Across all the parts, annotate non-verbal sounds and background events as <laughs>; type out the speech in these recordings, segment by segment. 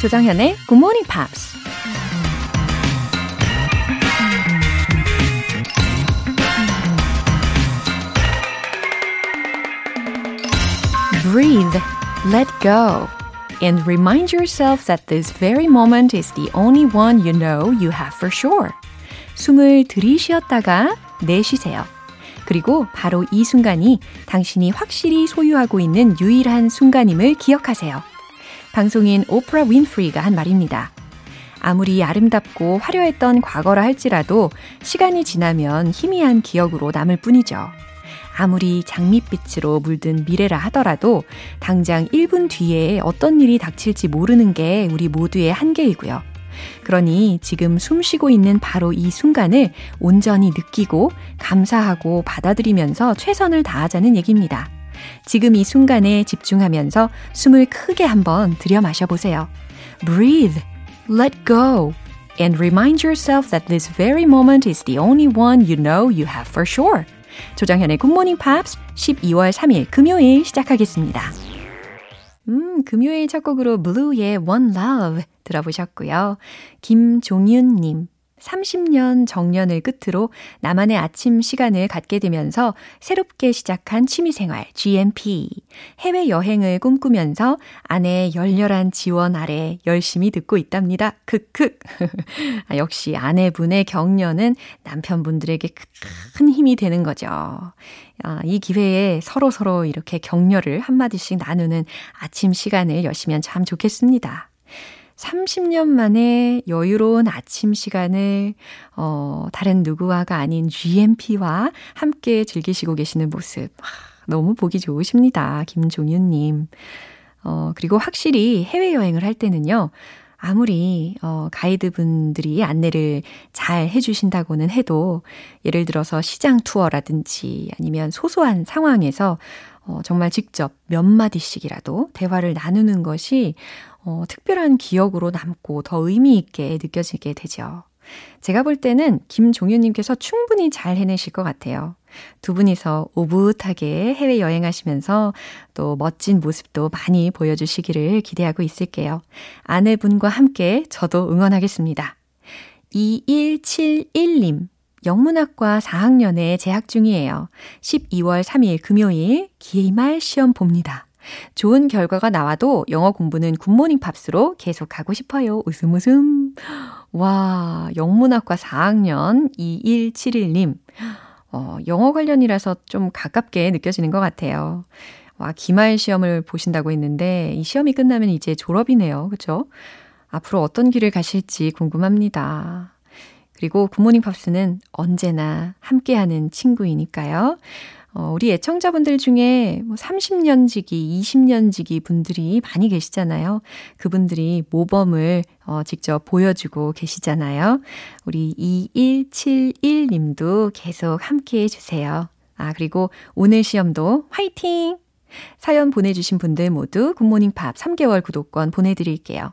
조정현의 Good Morning Pops. Breathe, let go, and remind yourself that this very moment is the only one you know you have for sure. 숨을 들이쉬었다가 내쉬세요. 그리고 바로 이 순간이 당신이 확실히 소유하고 있는 유일한 순간임을 기억하세요. 방송인 오프라 윈프리가 한 말입니다. 아무리 아름답고 화려했던 과거라 할지라도 시간이 지나면 희미한 기억으로 남을 뿐이죠. 아무리 장밋빛으로 물든 미래라 하더라도 당장 1분 뒤에 어떤 일이 닥칠지 모르는 게 우리 모두의 한계이고요. 그러니 지금 숨 쉬고 있는 바로 이 순간을 온전히 느끼고 감사하고 받아들이면서 최선을 다하자는 얘기입니다. 지금 이 순간에 집중하면서 숨을 크게 한번 들여 마셔보세요. Breathe, let go, and remind yourself that this very moment is the only one you know you have for sure. 조정현의 굿모닝 팝스 12월 3일 금요일 시작하겠습니다. 음, 금요일 첫 곡으로 블루의 One Love 들어보셨고요. 김종윤님. 30년 정년을 끝으로 나만의 아침 시간을 갖게 되면서 새롭게 시작한 취미생활 GMP. 해외여행을 꿈꾸면서 아내의 열렬한 지원 아래 열심히 듣고 있답니다. 크크. <laughs> 아, 역시 아내분의 격려는 남편분들에게 큰 힘이 되는 거죠. 아, 이 기회에 서로서로 서로 이렇게 격려를 한마디씩 나누는 아침 시간을 여시면 참 좋겠습니다. 30년 만에 여유로운 아침 시간을, 어, 다른 누구와가 아닌 GMP와 함께 즐기시고 계시는 모습. 너무 보기 좋으십니다. 김종윤 님. 어, 그리고 확실히 해외여행을 할 때는요, 아무리, 어, 가이드분들이 안내를 잘 해주신다고는 해도, 예를 들어서 시장 투어라든지 아니면 소소한 상황에서 어, 정말 직접 몇 마디씩이라도 대화를 나누는 것이 어, 특별한 기억으로 남고 더 의미 있게 느껴지게 되죠. 제가 볼 때는 김종윤님께서 충분히 잘 해내실 것 같아요. 두 분이서 오붓하게 해외 여행하시면서 또 멋진 모습도 많이 보여주시기를 기대하고 있을게요. 아내분과 함께 저도 응원하겠습니다. 2171님. 영문학과 4학년에 재학 중이에요. 12월 3일 금요일 기말 시험 봅니다. 좋은 결과가 나와도 영어 공부는 굿모닝 팝스로 계속 하고 싶어요. 웃음 웃음. 와, 영문학과 4학년 2171님. 어, 영어 관련이라서 좀 가깝게 느껴지는 것 같아요. 와, 기말 시험을 보신다고 했는데 이 시험이 끝나면 이제 졸업이네요. 그쵸? 앞으로 어떤 길을 가실지 궁금합니다. 그리고 굿모닝 팝스는 언제나 함께하는 친구이니까요. 어, 우리 애청자분들 중에 뭐 30년 지기, 20년 지기 분들이 많이 계시잖아요. 그분들이 모범을 어, 직접 보여주고 계시잖아요. 우리 2171님도 계속 함께 해주세요. 아, 그리고 오늘 시험도 화이팅! 사연 보내주신 분들 모두 굿모닝 팝 3개월 구독권 보내드릴게요.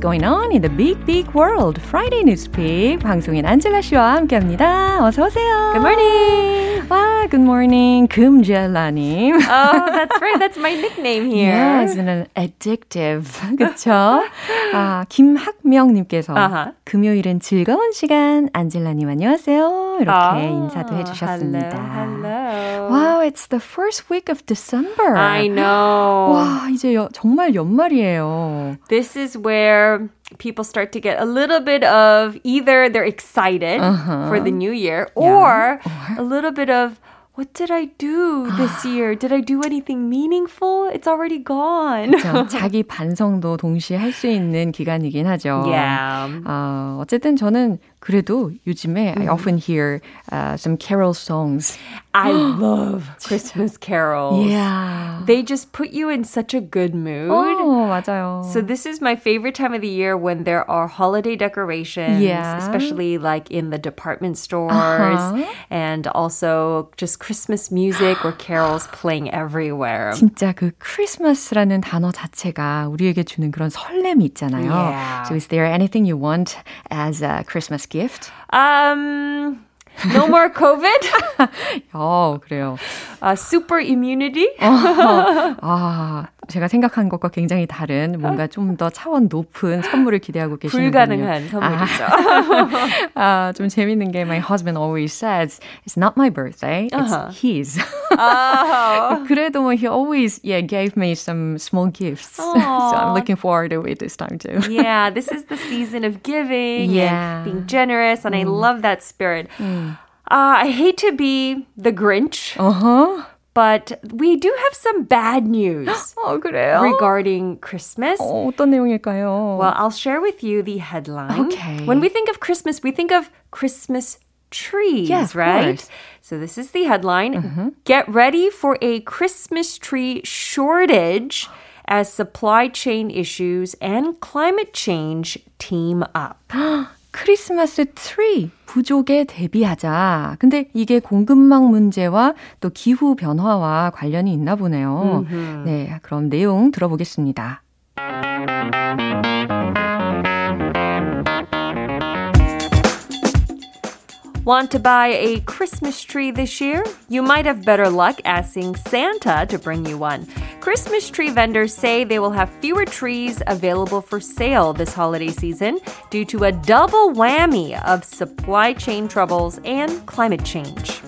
going on in the big, big world? Friday Newspeak 방송인 안젤라 씨와 함께합니다. 어서 오세요. Good morning. 와, good morning, 금젤라님. Oh, that's right. That's my nickname here. Yes, and addictive. <laughs> 그쵸? 아, 김학명님께서 uh-huh. 금요일은 즐거운 시간 안젤라님 안녕하세요. 이렇게 oh, 인사도 해주셨습니다. Hello, hello. 와, now it's the first week of December. I know. 와, 이제 여, 정말 연말이에요. This is where people start to get a little bit of either they're excited uh-huh. for the new year or, yeah. or a little bit of what did I do this year? Did I do anything meaningful? It's already gone. 그렇죠. 자기 반성도 동시에 할 수 있는 기간이긴 하죠. Yeah. 어, 어쨌든 저는 그래도 요즘에 I often hear uh, some carol songs. I love <gasps> Christmas carols. Yeah. They just put you in such a good mood. Oh, 맞아요. So this is my favorite time of the year when there are holiday decorations, yeah. especially like in the department stores uh-huh. and also just Christmas music or <gasps> carols playing everywhere. 진짜 그 크리스마스라는 단어 자체가 우리에게 주는 그런 설렘이 있잖아요. Yeah. So is there anything you want as a Christmas gift? Um no more COVID? <laughs> 어, 그래요. Uh, super immunity? <laughs> 어, 아, 제가 생각한 것과 굉장히 다른 뭔가 좀 더 차원 높은 선물을 기대하고 계시는군요. 불가능한 선물이죠. 아, <laughs> 아, 좀 재밌는 게 my husband always says it's not my birthday, it's uh-huh. his. oh. <laughs> 그래도 he always yeah gave me some small gifts. <laughs> so I'm looking forward to it this time too. yeah, this is the season of giving yeah. and being generous and mm. I love that spirit. Mm. Uh, I hate to be the Grinch. Uh-huh. But we do have some bad news <gasps> 어, 그래요? regarding Christmas. 어, 어떤 내용일까요? Well, I'll share with you the headline. Okay. When we think of Christmas, we think of Christmas trees, yes, right? Course. So this is the headline. Mm-hmm. Get ready for a Christmas tree shortage as supply chain issues and climate change team up. <gasps> <gasps> 크리스마스 트리 부족에 대비하자. 근데 이게 공급망 문제와 또 기후 변화와 관련이 있나 보네요. 음흠. 네, 그럼 내용 들어보겠습니다. Want to buy a Christmas tree this year? You might have better luck asking Santa to bring you one. Christmas tree vendors say they will have fewer trees available for sale this holiday season due to a double whammy of supply chain troubles and climate change.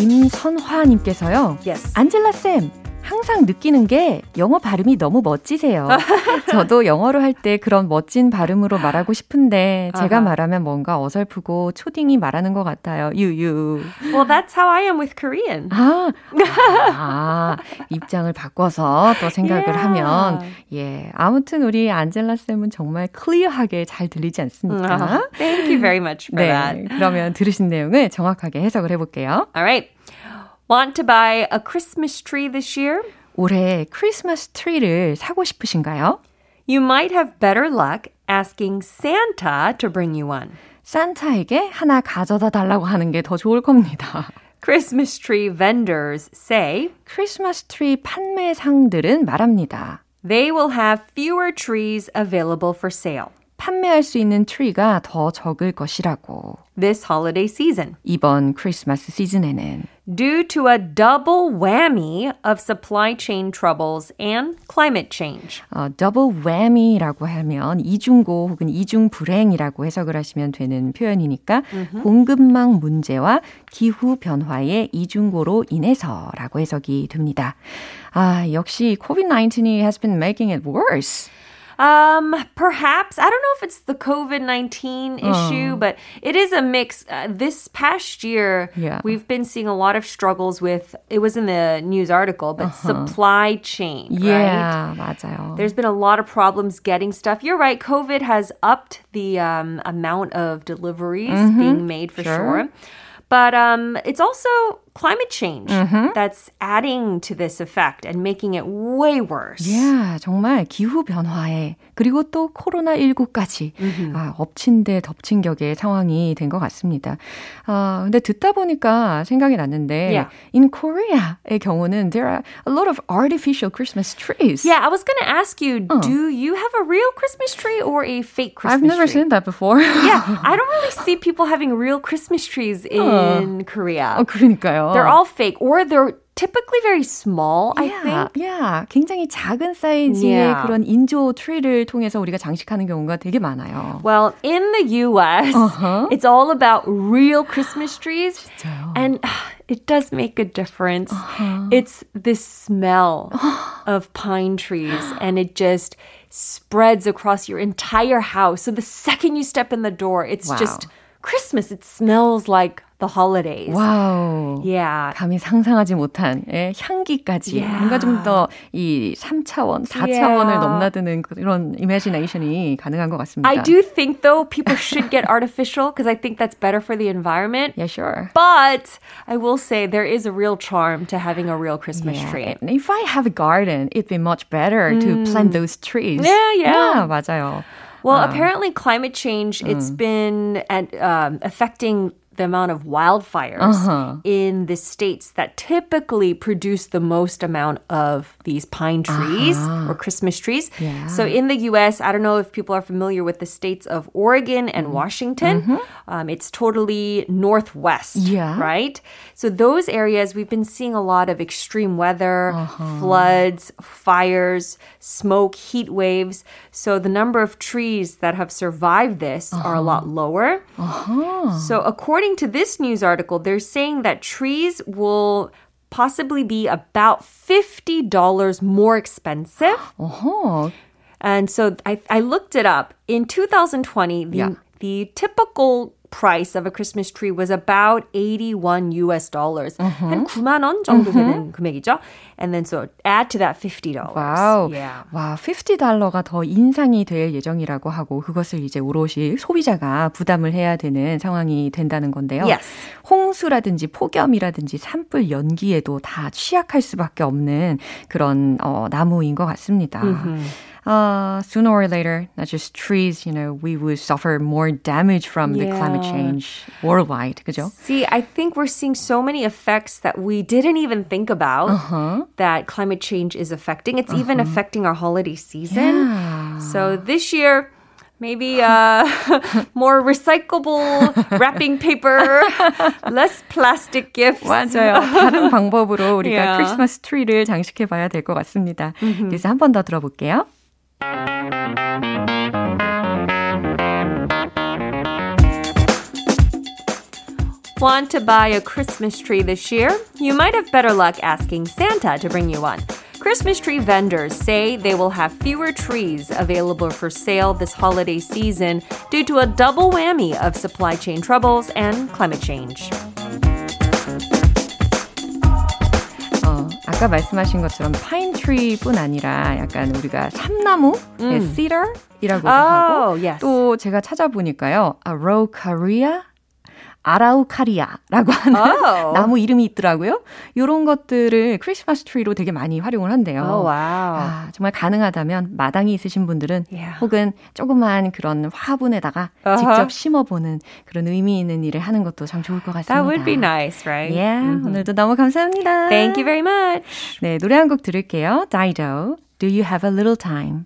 임선화님께서요. Yes. 안젤라 쌤, 항상 느끼는 게 영어 발음이 너무 멋지세요. <laughs> 저도 영어로 할 때 그런 멋진 발음으로 말하고 싶은데 제가 말하면 뭔가 어설프고 초딩이 말하는 것 같아요. 유유. Well, that's how I am with Korean. 아, 아 입장을 바꿔서 또 생각을 Yeah. 하면 예 아무튼 우리 안젤라 쌤은 정말 clear하게 잘 들리지 않습니까? Uh, thank you very much for 네, that. 그러면 들으신 내용을 정확하게 해석을 해볼게요. All right. Want to buy a Christmas tree this year? 올해 크리스마스 트리를 사고 싶으신가요? You might have better luck asking Santa to bring you one. 산타에게 하나 가져다 달라고 하는 게 더 좋을 겁니다. Christmas tree vendors say 크리스마스 트리 판매상들은 말합니다. they will have fewer trees available for sale 판매할 수 있는 트리가 더 적을 것이라고. this holiday season 이번 크리스마스 시즌에는 due to a double whammy of supply chain troubles and climate change. 어, double whammy라고 하면 이중고 혹은 이중 불행이라고 해석을 하시면 되는 표현이니까 공급망 문제와 기후 변화의 이중고로 인해서라고 해석이 됩니다. 아, 역시 COVID-19 has been making it worse. Um, perhaps I don't know if it's the COVID nineteen issue, but it is a mix. Uh, this past year, Yeah. we've been seeing a lot of struggles with. It was in the news article, but supply chain. Right? Yeah, 맞아요. There's been a lot of problems getting stuff. You're right. COVID has upped the um, amount of deliveries being made for Sure. sure. But um, it's also climate change that's adding to this effect and making it way worse. Yeah, 정말 기후 변화에 그리고 또 코로나 19까지 아, 엎친 데 덮친 격의 상황이 된 것 같습니다. 아, 근데 듣다 보니까 생각이 났는데 Yeah. in Korea의 경우는 there are a lot of artificial Christmas trees. Yeah, I was going to ask you, do you have a real Christmas tree or a fake Christmas I've never tree? seen that before. Yeah, I don't really see people having real Christmas trees in Korea. 어, 그러니까요. They're all fake or they're typically very small, I yeah, think. Yeah, 굉장히 작은 사이즈의 Yeah. 그런 인조 트리를 통해서 우리가 장식하는 경우가 되게 많아요. Well, in the US, Uh-huh. it's all about real Christmas trees. 진짜요? And <sighs> it does make a difference. Uh-huh. It's this smell <gasps> of pine trees, and it just spreads across your entire house. So the second you step in the door, it's Wow. just Christmas. It smells like the holidays. 와우. Yeah. 감히 상상하지 못한 예, 향기까지 Yeah. 뭔가 좀 더 이 3차원, 4차원을 Yeah. 넘나드는 그런 이미지네이션이 가능한 것 같습니다. I do think, though, people should get artificial because I think that's better for the environment. Yeah, sure. But I will say there is a real charm to having a real Christmas Yeah. tree. And if I have a garden, it'd be much better to plant those trees. Yeah, yeah. 맞아요. Well, apparently, climate change it's been at, um, affecting the amount of wildfires uh-huh. in the states that typically produce the most amount of these pine trees uh-huh. or Christmas trees. Yeah. So in the U.S., I don't know if people are familiar with the states of Oregon and mm-hmm. Washington. Um, it's totally northwest, Yeah. right? So those areas we've been seeing a lot of extreme weather, uh-huh. floods, fires, smoke, heat waves. So the number of trees that have survived this are a lot lower. So according to this news article, they're saying that trees will possibly be about $50 more expensive. 어허. And so I, I looked it up. In 2020, the, Yeah. the typical price of a Christmas tree was about 81 US dollars. 한 9만 원 정도 되는 금액이죠. And then so add to that $50. 와우. Yeah. 와, 50 달러가 더 인상이 될 예정이라고 하고 그것을 이제 오롯이 소비자가 부담을 해야 되는 상황이 된다는 건데요. Yes. 홍수라든지 폭염이라든지 산불 연기에도 다 취약할 수밖에 없는 그런 어, 나무인 것 같습니다. Uh, sooner or later, not just trees, you know, we would suffer more damage from the climate Yeah. change worldwide. 그죠? See, I think we're seeing so many effects that we didn't even think about Uh-huh. that climate change is affecting. It's even affecting our holiday season. Yeah. So this year, maybe uh, <laughs> more recyclable wrapping paper, <laughs> less plastic gifts. 맞아요. <laughs> 다른 방법으로 우리가 Yeah. 크리스마스 트리를 장식해 봐야 될 것 같습니다. 그래서 한 번 더 들어볼게요. Want to buy a Christmas tree this year? You might have better luck asking Santa to bring you one. Christmas tree vendors say they will have fewer trees available for sale this holiday season due to a double whammy of supply chain troubles and climate change. 아까 말씀하신 것처럼 pine tree뿐 아니라 약간 우리가 삼나무, 네, cedar이라고도 하고 Oh, yes. 또 제가 찾아보니까요. 아로카리 아 아라우카리아라고 하는 Oh. <laughs> 나무 이름이 있더라고요. 이런 것들을 크리스마스 트리로 되게 많이 활용을 한대요. Oh, wow. 아, 정말 가능하다면 마당이 있으신 분들은 Yeah. 혹은 조그만 그런 화분에다가 Uh-huh. 직접 심어보는 그런 의미 있는 일을 하는 것도 참 좋을 것 같습니다. That would be nice, right? Yeah, 오늘도 너무 감사합니다. Thank you very much. 네, 노래 한 곡 들을게요. Dido, Do You Have a Little Time?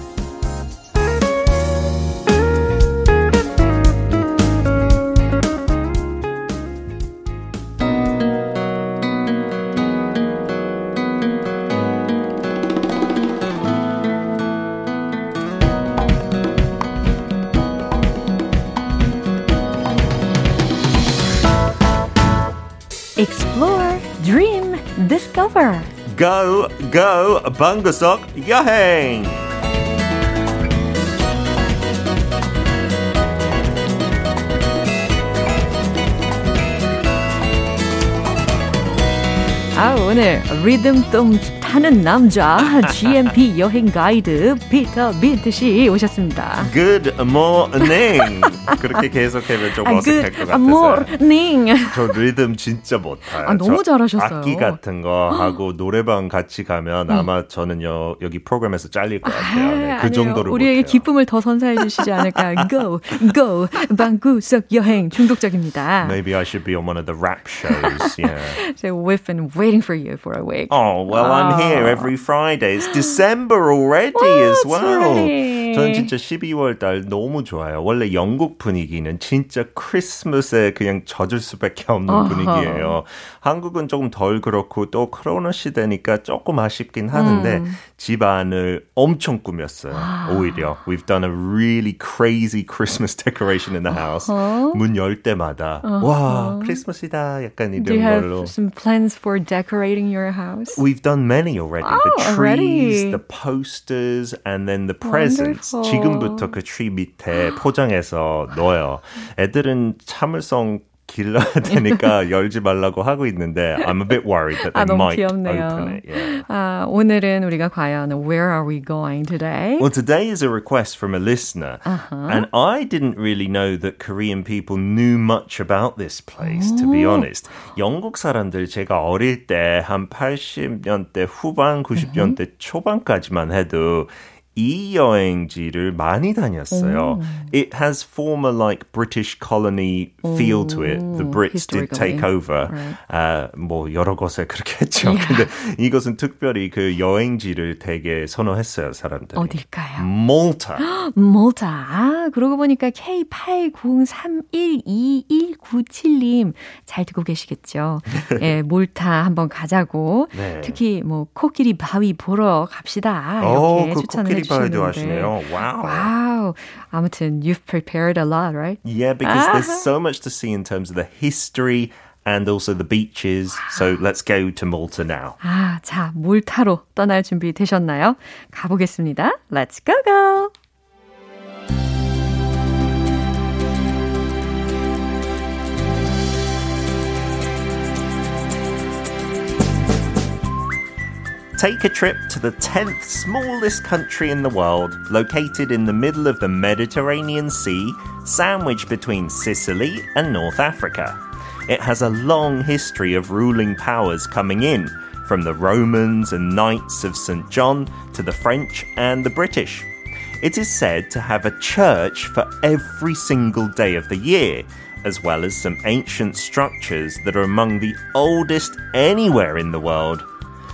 discover. Go, go, Bungasock, yahang! 아, 오늘 리듬 좀 하는 남자 GMP 여행 가이드 피터 민트 씨 오셨습니다. Good morning. 그렇게 계속하면 좀 아, 어색할 것 good 같아서. morning. 저 리듬 진짜 못해요. 아, 너무 저 잘하셨어요. 악기 같은 거 하고 노래방 같이 가면 아마 저는요 여기 프로그램에서 잘릴 것 같아요. 네, 그. 정도로 우리에게. 기쁨을 더 선사해 주시지 않을까. <laughs> Go, go, 방구석 여행 중독적입니다. Maybe I should be on one of the rap shows. Yeah. So we've been waiting for you for a week. Oh, well, I'm here every Friday. It's December already Oh, as well. right. 저는 진짜 12월 달 너무 좋아요. 원래 영국 분위기는 진짜 크리스마스에 그냥 젖을 수밖에 없는 어허. 분위기예요. 한국은 조금 덜 그렇고 또 코로나 시대니까 조금 아쉽긴 하는데 음. 집안을 엄청 꾸몄어요. 오히려 we've done a really crazy Christmas decoration in the house. 문열 때마다 와 크리스마스이다 약간 Do you 이런 have 걸로. some plans for decorating your house? We've done many already. the Oh, trees, already. the posters, and then the presents. Wonderful. 지금부터 그 트리 밑에 포장해서 넣어요. 애들은 참을성 길러야 <laughs> 되니까 열지 말라고 하고 있는데 I'm a bit worried that they 아, 너무 might 귀엽네요. open it. Yeah. 아, 오늘은 우리가 과연 Where are we going today? Well, today is a request from a listener, and I didn't really know that Korean people knew much about this place, to be honest. 영국 사람들 제가 어릴 때 한 80년대 후반, 90년대 초반까지만 해도 이 여행지를 많이 다녔어요. It has former like British colony feel to it. The Brits did take over. Right. 아, 뭐 여러 곳에 그렇게 했죠. 근데 이것은 특별히 그 여행지를 되게 선호했어요, 사람들이. 어딜까요? 몰타. 몰타. <gasps> 아, 그러고 보니까 K80312197님 잘 듣고 계시겠죠? <laughs> 예, 몰타 한번 가자고. 네. 특히 뭐 코끼리 바위 보러 갑시다. 오, 이렇게 그 추천을 코끼리 바위도 해주셨는데. 하시네요. 와우. 와우. 아무튼 you've prepared a lot, right? Yeah, because there's so much to see in terms of the history and also the beaches. So <gasps> let's go to Malta now. 아, 자, 몰타로 떠날 준비 되셨나요? 가보겠습니다. Let's go go! Take a trip to the 10th smallest country in the world, located in the middle of the Mediterranean Sea, sandwiched between Sicily and North Africa. It has a long history of ruling powers coming in, from the Romans and Knights of St. John to the French and the British. It is said to have a church for every single day of the year, as well as some ancient structures that are among the oldest anywhere in the world.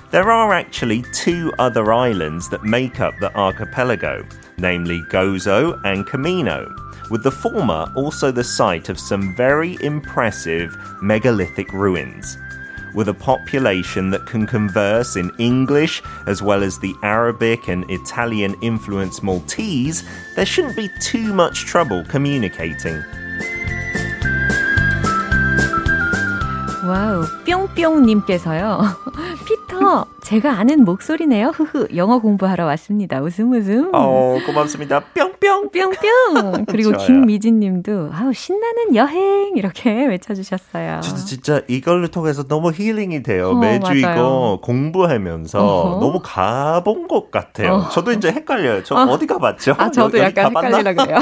There are actually two other islands that make up the archipelago, namely Gozo and Camino, with the former also the site of some very impressive megalithic ruins. With a population that can converse in English as well as the Arabic and Italian influenced Maltese, there shouldn't be too much trouble communicating. 와우, 뿅뿅님께서요. <laughs> 피터, 제가 아는 목소리네요. 흐흐, 영어 공부하러 왔습니다. 웃음 웃음. 어, 고맙습니다. 뿅뿅. 뿅뿅. <laughs> 그리고 좋아요. 김미진 님도 아우 신나는 여행 이렇게 <laughs> 외쳐주셨어요. 저도 진짜 이걸로 통해서 너무 힐링이 돼요. 어, 매주 맞아요. 이거 공부하면서 어허. 너무 가본 것 같아요. 저도 이제 헷갈려요. 저 어. 디 가봤죠? 아, 저도 여- 약간? 헷갈리라 그래요.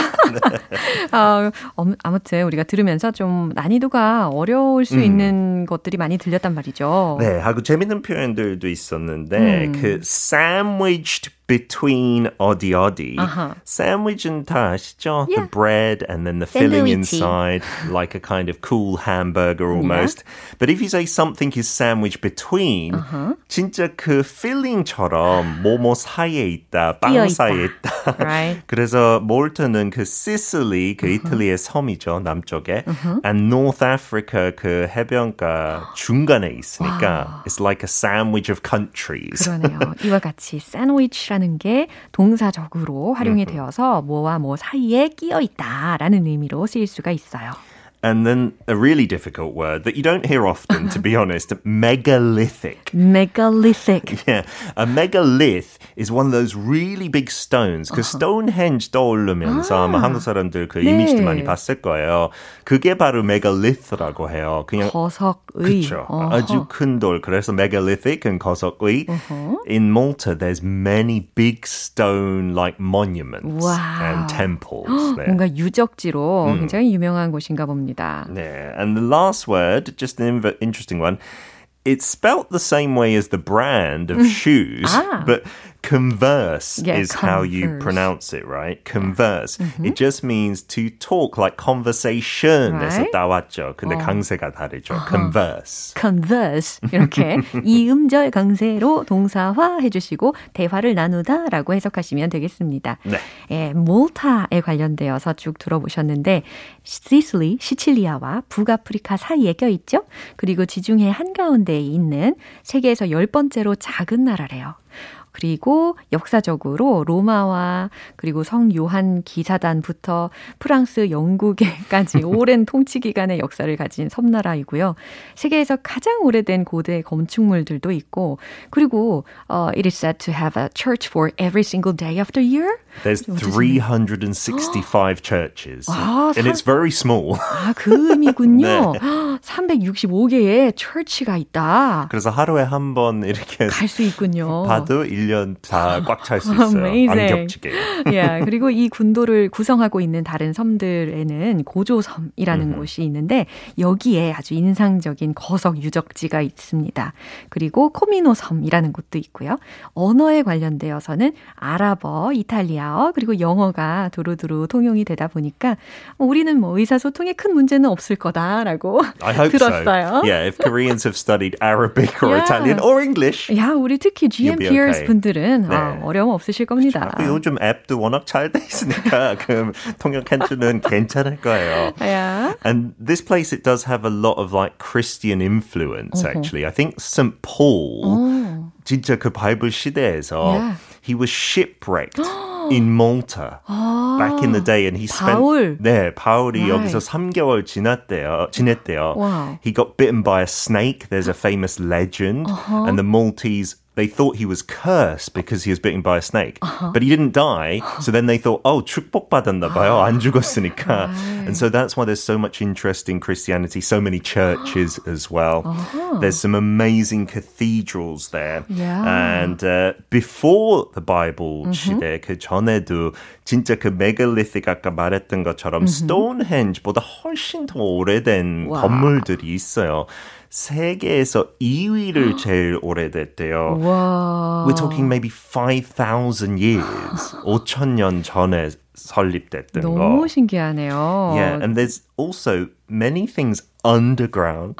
아, 엄- 아무튼 우리가 들으면서 좀 난이도가 어려울 수 있는 것들이 많이 들렸단 말이죠. 네, 하고 재밌는 표현들도 있었는데 음. 그 sandwiched between 어디 어디. 아하. sandwich는 다 아시죠? Yeah. The bread and then the filling 샌드위치. inside, like a kind of cool hamburger almost. But if you say something is sandwiched between, Uh-huh. 진짜 그 filling처럼 뭐뭐 사이에 있다, 빵 끼어 있다. 사이에 있다. Right. <laughs> 그래서 몰타는 그 시슬리, 그 이탈리아의 섬이죠, 남쪽에. And North Africa 그 해변가 <gasps> 중간에 있으니까 it's like a sandwich of countries. 그러네요. 이와 같이 <laughs> 샌드위치라 는 게 동사적으로 활용이 되어서 뭐와 뭐 사이에 끼어 있다라는 의미로 쓰일 수가 있어요. And then a really difficult word that you don't hear often, to be honest, <laughs> megalithic. Megalithic. <laughs> Yeah, a megalith is one of those really big stones. 그 Stonehenge 떠오르면서 아마 한국 사람들 그 네. 이미지도 많이 봤을 거예요. 그게 바로 megalith라고 해요. 그냥 거석의. 그렇죠. 어허. 아주 큰 돌. 그래서 megalithic and 거석의. In Malta, there's many big stone-like monuments 와우. and temples. <gasps> 네. 뭔가 유적지로 음. 굉장히 유명한 곳인가 봅니다. Yeah, and the last word, just an interesting one. It's spelt the same way as the brand of <laughs> shoes, Ah. but converse Yeah, is how you converse. pronounce it, right? Converse. It just means to talk like conversation. 에서 Right. 근데 강세가 다르죠. Converse. converse <laughs> 이렇게 이 음절 강세로 동사화 해주시고 대화를 나누다라고 해석하시면 되겠습니다. 네. 예, 몰타에 관련되어서 쭉 들어보셨는데 시실리, 시칠리아와 북아프리카 사이에 껴있죠. 그리고 지중해 한가운데에 있는 세계에서 열 번째로 작은 나라래요. 그리고 역사적으로 로마와 그리고 성 요한 기사단부터 프랑스, 영국에까지 <laughs> 오랜 통치 기간의 역사를 가진 섬나라이고요. 세계에서 가장 오래된 고대 건축물들도 있고 그리고 uh, it is said to have a church for every single day of the year. There's 365 churches, 아, and 사- it's very small. 아, 그 의미군요. <laughs> <gasps> 365개의 church가 있다. 그래서 하루에 한 번 이렇게 갈 수 있군요. 봐도 1년 다 꽉 찰 수 있어요. Amazing. 안 겹치게. <laughs> 예, 그리고 이 군도를 구성하고 있는 다른 섬들에는 고조섬이라는 곳이 있는데 여기에 아주 인상적인 거석 유적지가 있습니다. 그리고 코미노 섬이라는 곳도 있고요. 언어에 관련되어서는 아랍어, 이탈리아어 그리고 영어가 두루두루 통용이 되다 보니까 우리는 뭐 의사소통에 큰 문제는 없을 거다라고 I hope 들었어요. so. Yeah, if Koreans have studied Arabic or Yeah. Italian or English. 야, 우리 특히 GMPers okay. 분들은 아, 네. 어려움 없으실 겁니다. 그 요즘 앱도 워낙 잘 돼 있으니까 <laughs> 그 통역해주는 괜찮을 거예요. 야. And this place, it does have a lot of like Christian influence, actually. I think St. Paul, 진짜 그 바이블 시대에서 Yeah. he was shipwrecked in Malta back in the day, and he spent 바울. 네 바울이 Right. 여기서 3개월 지났대요. 지냈대요. Wow. He got bitten by a snake. There's a famous legend, and the Maltese. They thought he was cursed because he was bitten by a snake, but he didn't die. So then they thought, oh, 축복 받았나 봐요. 안 죽었으니까. And so that's why there's so much interest in Christianity. So many churches <gasps> as well. There's some amazing cathedrals there. Yeah. And uh, before the Bible 시대 그 전에도 진짜 그 메갈리틱 아까 말했던 것처럼 스톤헨지보다 훨씬 더 오래된 와. 건물들이 있어요. 세계에서 2위를 제일 오래됐대요. 와. We're talking maybe 5,000 years. 5,000년 전에 설립됐던 거. 너무 신기하네요. Yeah, and there's also many things underground.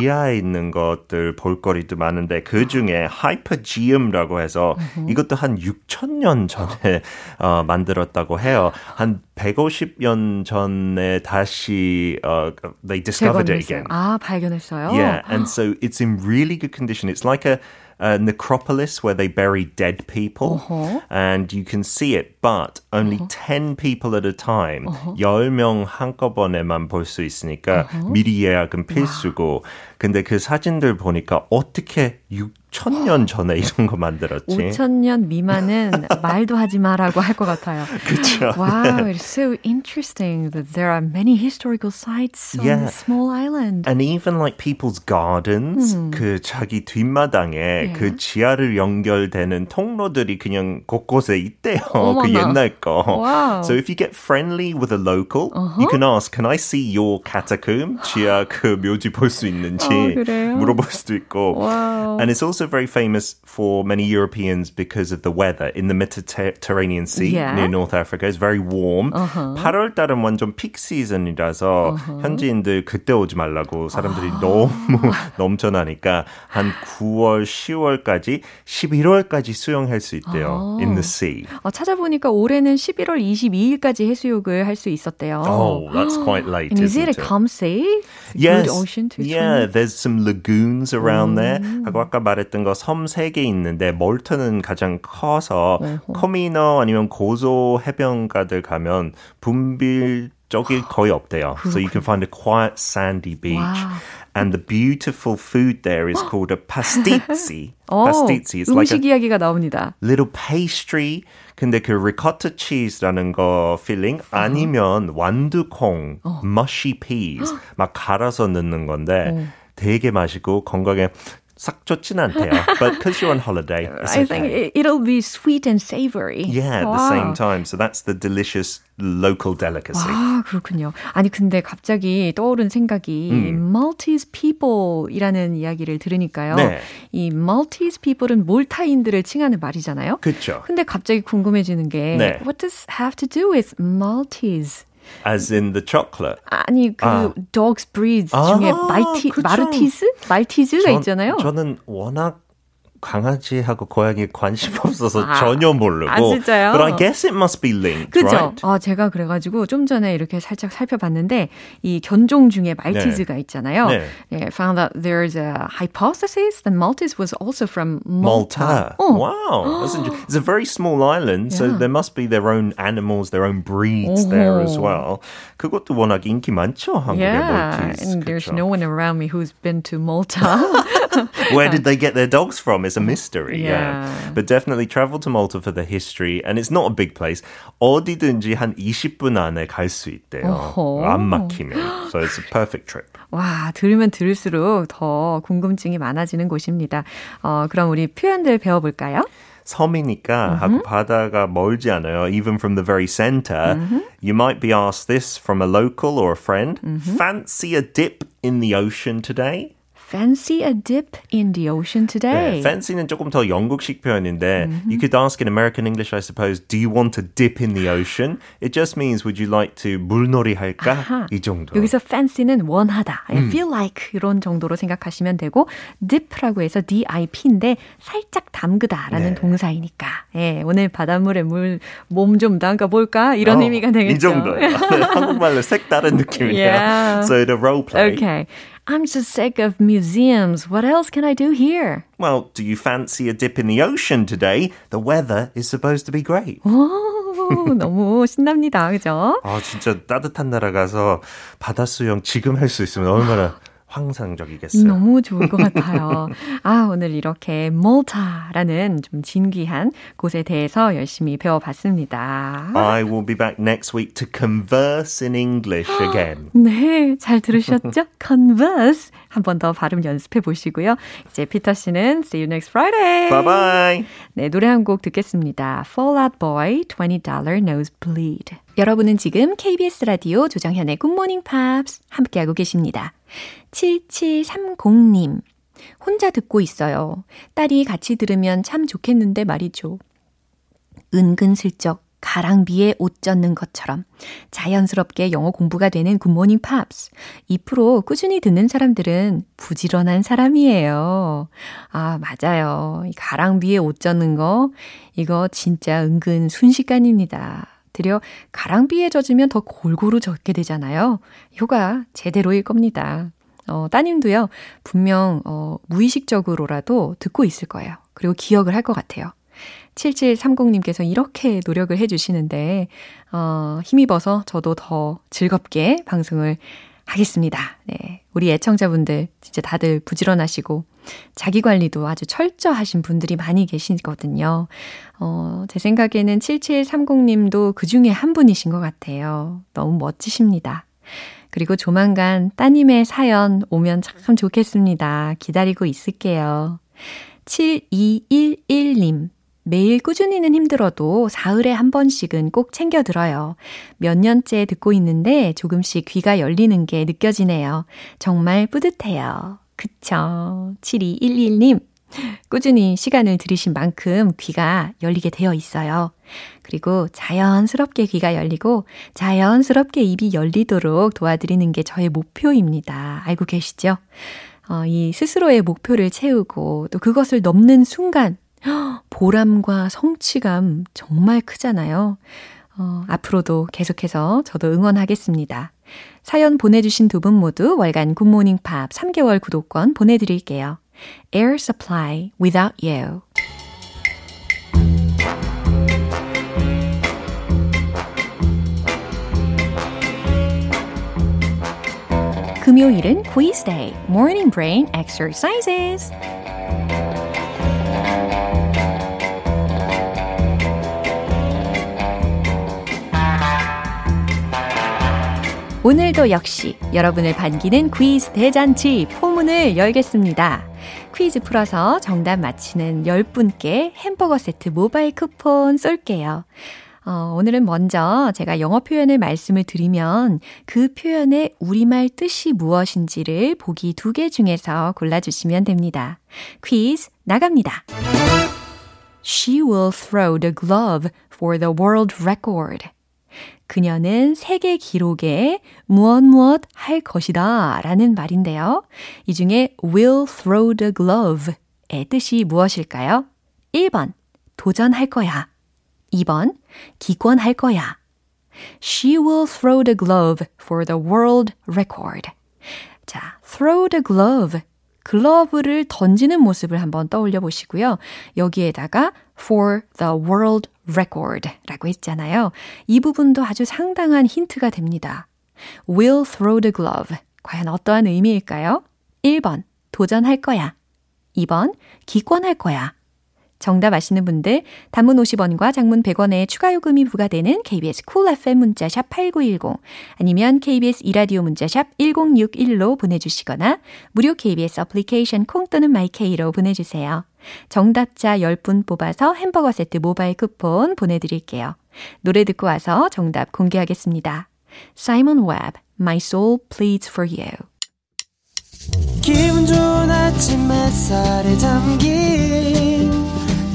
지하에 있는 것들 볼거리도 많은데 그 중에 하이퍼지움이라고 해서 이것도 한 6,000년 전에 어, 만들었다고 해요. 한 150년 전에 다시 어, they discovered it 재건했어요. again. 아, 발견했어요? Yeah, and so it's in really good condition. It's like a, a necropolis where they bury dead people, and you can see it, but only 10 people at a time. 10명 한꺼번에만 볼 수 있으니까 미리 예약은 필수고. 근데 그 사진들 보니까 어떻게 6 천년 전에 이런 거 만들었지? 5천년 미만은 말도 하지 마라고 할 것 같아요. 그쵸. Wow, it's so interesting that there are many historical sites on Yeah. this small island. And even like people's gardens, 그 자기 뒷마당에 그 지하를 연결되는 통로들이 그냥 곳곳에 있대요. 그 어머나. 옛날 거. Wow. So if you get friendly with a local, you can ask, can I see your catacomb? 지하 그 묘지 볼 수 있는지 어, 그래요? 물어볼 수도 있고. Wow. And it's also very famous for many Europeans because of the weather in the Mediterranean Sea Yeah. near North Africa. It's very warm. 8월 달은 완전 픽 시즌이라서 현지인들 그때 오지 말라고 사람들이 너무 넘쳐나니까 한 9월, 10월까지 11월까지 수영할 수 있대요. in the sea. 어, 찾아보니까 올해는 11월 22일까지 해수욕을 할 수 있었대요. Oh, that's quite late, And is it a calm sea? Yes. Good ocean to yeah, swim? there's some lagoons around there. 하고 아까 말했 던 거 섬 세 개 있는데 몰턴은 가장 커서 코미너 아니면 고소 해변가들 가면 붐빌 저기 거의 없대요. So you can find a quiet sandy beach. Wow. And the beautiful food there is called a pastizzi. pastizzi. It's 음식 like a 이야기가 나옵니다. little pastry. 근데 그 리코타 치즈라는 거 필링 아니면 완두콩, 어. mushy peas 막 갈아서 넣는 건데 어. 되게 맛있고 건강에 싹 좋진 않대요. But because you're on holiday, I think it'll be sweet and savory. Yeah, at wow. the same time. So that's the delicious local delicacy. 아, 그렇군요. 아니 근데 갑자기 떠오른 생각이 음. Maltese people이라는 이야기를 들으니까요. 네. 이 Maltese people은 몰타인들을 칭하는 말이잖아요. 그렇죠. 근데 갑자기 궁금해지는 게 네. What does have to do with Maltese? As in the chocolate. 아니 그 아. dogs breeds 중에 아, 말티 그쵸. 마르티즈 말티즈가 전, 있잖아요. 저는 워낙 강아지하고 고양이 관심 <laughs> 없어서 아, 전혀 모르고. 아, 진짜요? But I guess it must be linked, 그죠? right? 아, 제가 그래가지고 좀 전에 이렇게 살짝 살펴봤는데 이 견종 중에 말티즈가 네. 있잖아요. 네. Yeah, found that there's a hypothesis that Maltese was also from Malta. Malta. Oh. Wow. <gasps> it's a very small island, so yeah. there must be their own animals, their own breeds oh. there as well. 그것도 워낙 인기 많죠, 한국의 yeah, Maltese. and there's 그쵸? no one around me who's been to Malta. <laughs> Where did they <laughs> get their dogs from? It's a mystery. Yeah. yeah. But definitely travel to Malta for the history. And it's not a big place. 어디든지 한 20분 안에 갈 수 있대요. 안 막히면. So it's a perfect trip. <gasps> 와, 들으면 들을수록 더 궁금증이 많아지는 곳입니다. 어, 그럼 우리 표현들 배워볼까요? 섬이니까 mm-hmm. 하고 바다가 멀지 않아요. Even from the very center. Mm-hmm. You might be asked this from a local or a friend. Mm-hmm. Fancy a dip in the ocean today? Fancy a dip in the ocean today. 네, fancy는 조금 더 영국식 표현인데 mm-hmm. you could ask in American English, I suppose, do you want to dip in the ocean? It just means would you like to 물놀이 할까? 아하. 이 정도. 여기서 fancy는 원하다. I 음. feel like 이런 정도로 생각하시면 되고 dip라고 해서 dip인데 살짝 담그다라는 네. 동사이니까. 예, 오늘 바닷물에 물 몸 좀 담가 볼까? 이런 어, 의미가 되겠죠. 이 정도예요. 한국말로 색다른 느낌이에요. Yeah. So the role play. Okay. I'm just sick of museums. What else can I do here? Well, do you fancy a dip in the ocean today? The weather is supposed to be great. 오, <laughs> 너무 신납니다. 그죠? 아, 진짜 따뜻한 나라 가서 바다 수영 지금 할 수 있으면 얼마나 <laughs> 환상적이겠어요. 너무 좋을 것 같아요. 아, 오늘 이렇게 몰타라는 좀 진귀한 곳에 대해서 열심히 배워봤습니다. I will be back next week to converse in English again. 네, 잘 들으셨죠? converse. 한 번 더 발음 연습해 보시고요. 이제 피터 씨는 see you next Friday. Bye bye. 네, 노래 한 곡 듣겠습니다. Fall Out Boy, $20 Nosebleed. 여러분은 지금 KBS 라디오 조정현의 굿모닝 팝스 함께하고 계십니다. 7730님. 혼자 듣고 있어요. 딸이 같이 들으면 참 좋겠는데 말이죠. 은근슬쩍 가랑비에 옷 젖는 것처럼 자연스럽게 영어 공부가 되는 굿모닝 팝스. 이 프로 꾸준히 듣는 사람들은 부지런한 사람이에요. 아, 맞아요. 이 가랑비에 옷 젖는 거, 이거 진짜 은근 순식간입니다. 오히려 가랑비에 젖으면 더 골고루 젖게 되잖아요. 효과 제대로일 겁니다. 어, 따님도요, 분명, 어, 무의식적으로라도 듣고 있을 거예요. 그리고 기억을 할 것 같아요. 7730님께서 이렇게 노력을 해주시는데, 어, 힘입어서 저도 더 즐겁게 방송을 하겠습니다. 네. 우리 애청자분들 진짜 다들 부지런하시고 자기 관리도 아주 철저하신 분들이 많이 계시거든요. 어, 제 생각에는 7730님도 그 중에 한 분이신 것 같아요. 너무 멋지십니다. 그리고 조만간 따님의 사연 오면 참 좋겠습니다. 기다리고 있을게요. 7211님. 매일 꾸준히는 힘들어도 사흘에 한 번씩은 꼭 챙겨 들어요. 몇 년째 듣고 있는데 조금씩 귀가 열리는 게 느껴지네요. 정말 뿌듯해요. 그쵸. 7211님. 꾸준히 시간을 들이신 만큼 귀가 열리게 되어 있어요. 그리고 자연스럽게 귀가 열리고 자연스럽게 입이 열리도록 도와드리는 게 저의 목표입니다. 알고 계시죠? 어, 이 스스로의 목표를 채우고 또 그것을 넘는 순간 보람과 성취감 정말 크잖아요. 어, 앞으로도 계속해서 저도 응원하겠습니다. 사연 보내주신 두 분 모두 월간 굿모닝 팝 3개월 구독권 보내드릴게요. Air Supply Without You. 금요일은 quiz day, morning brain exercises. 오늘도 역시 여러분을 반기는 퀴즈 대잔치 포문을 열겠습니다. 퀴즈 풀어서 정답 맞히는 10분께 햄버거 세트 모바일 쿠폰 쏠게요. 어, 오늘은 먼저 제가 영어 표현을 말씀을 드리면 그 표현의 우리말 뜻이 무엇인지를 보기 두 개 중에서 골라주시면 됩니다. 퀴즈 나갑니다. She will throw the glove for the world record. 그녀는 세계 기록에 무엇 무엇 할 것이다 라는 말인데요. 이 중에 will throw the glove의 뜻이 무엇일까요? 1번, 도전할 거야. 2번, 기권할 거야. She will throw the glove for the world record. 자, throw the glove. 글러브를 던지는 모습을 한번 떠올려 보시고요. 여기에다가 for the world record 라고 했잖아요. 이 부분도 아주 상당한 힌트가 됩니다. will throw the glove. 과연 어떠한 의미일까요? 1번, 도전할 거야. 2번, 기권할 거야. 정답 아시는 분들 단문 50원과 장문 100원의 추가 요금이 부과되는 KBS 쿨 FM 문자샵 8910 아니면 KBS 이라디오 문자샵 1061로 보내주시거나 무료 KBS 어플리케이션 콩 또는 마이케이로 보내주세요. 정답자 10분 뽑아서 햄버거 세트 모바일 쿠폰 보내드릴게요. 노래 듣고 와서 정답 공개하겠습니다. Simon Webbe, My Soul Pleads for You 기분 좋은 아침 햇살에 담긴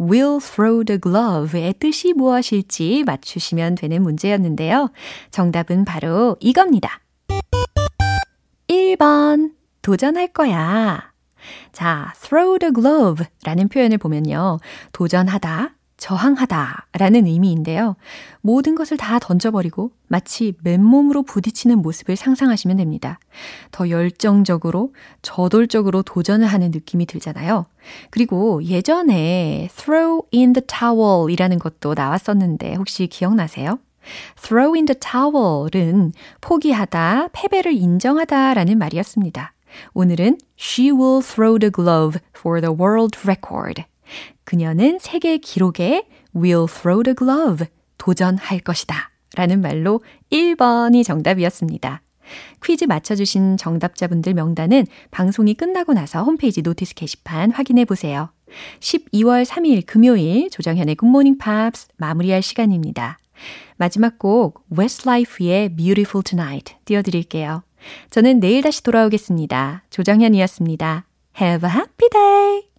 Will throw the glove의 뜻이 무엇일지 맞추시면 되는 문제였는데요. 정답은 바로 이겁니다. 1번, 도전할 거야. 자, throw the glove 라는 표현을 보면요. 도전하다, 저항하다 라는 의미인데요. 모든 것을 다 던져버리고 마치 맨몸으로 부딪히는 모습을 상상하시면 됩니다. 더 열정적으로, 저돌적으로 도전을 하는 느낌이 들잖아요. 그리고 예전에 throw in the towel 이라는 것도 나왔었는데 혹시 기억나세요? throw in the towel은 포기하다, 패배를 인정하다 라는 말이었습니다. 오늘은 she will throw the glove for the world record. 그녀는 세계 기록에 will throw the glove, 도전할 것이다. 라는 말로 1번이 정답이었습니다. 퀴즈 맞춰주신 정답자분들 명단은 방송이 끝나고 나서 홈페이지 notice 게시판 확인해 보세요. 12월 3일 금요일 조정현의 굿모닝 팝스 마무리할 시간입니다. 마지막 곡 Westlife의 Beautiful Tonight 띄워드릴게요. 저는 내일 다시 돌아오겠습니다. 조정현이었습니다. Have a happy day!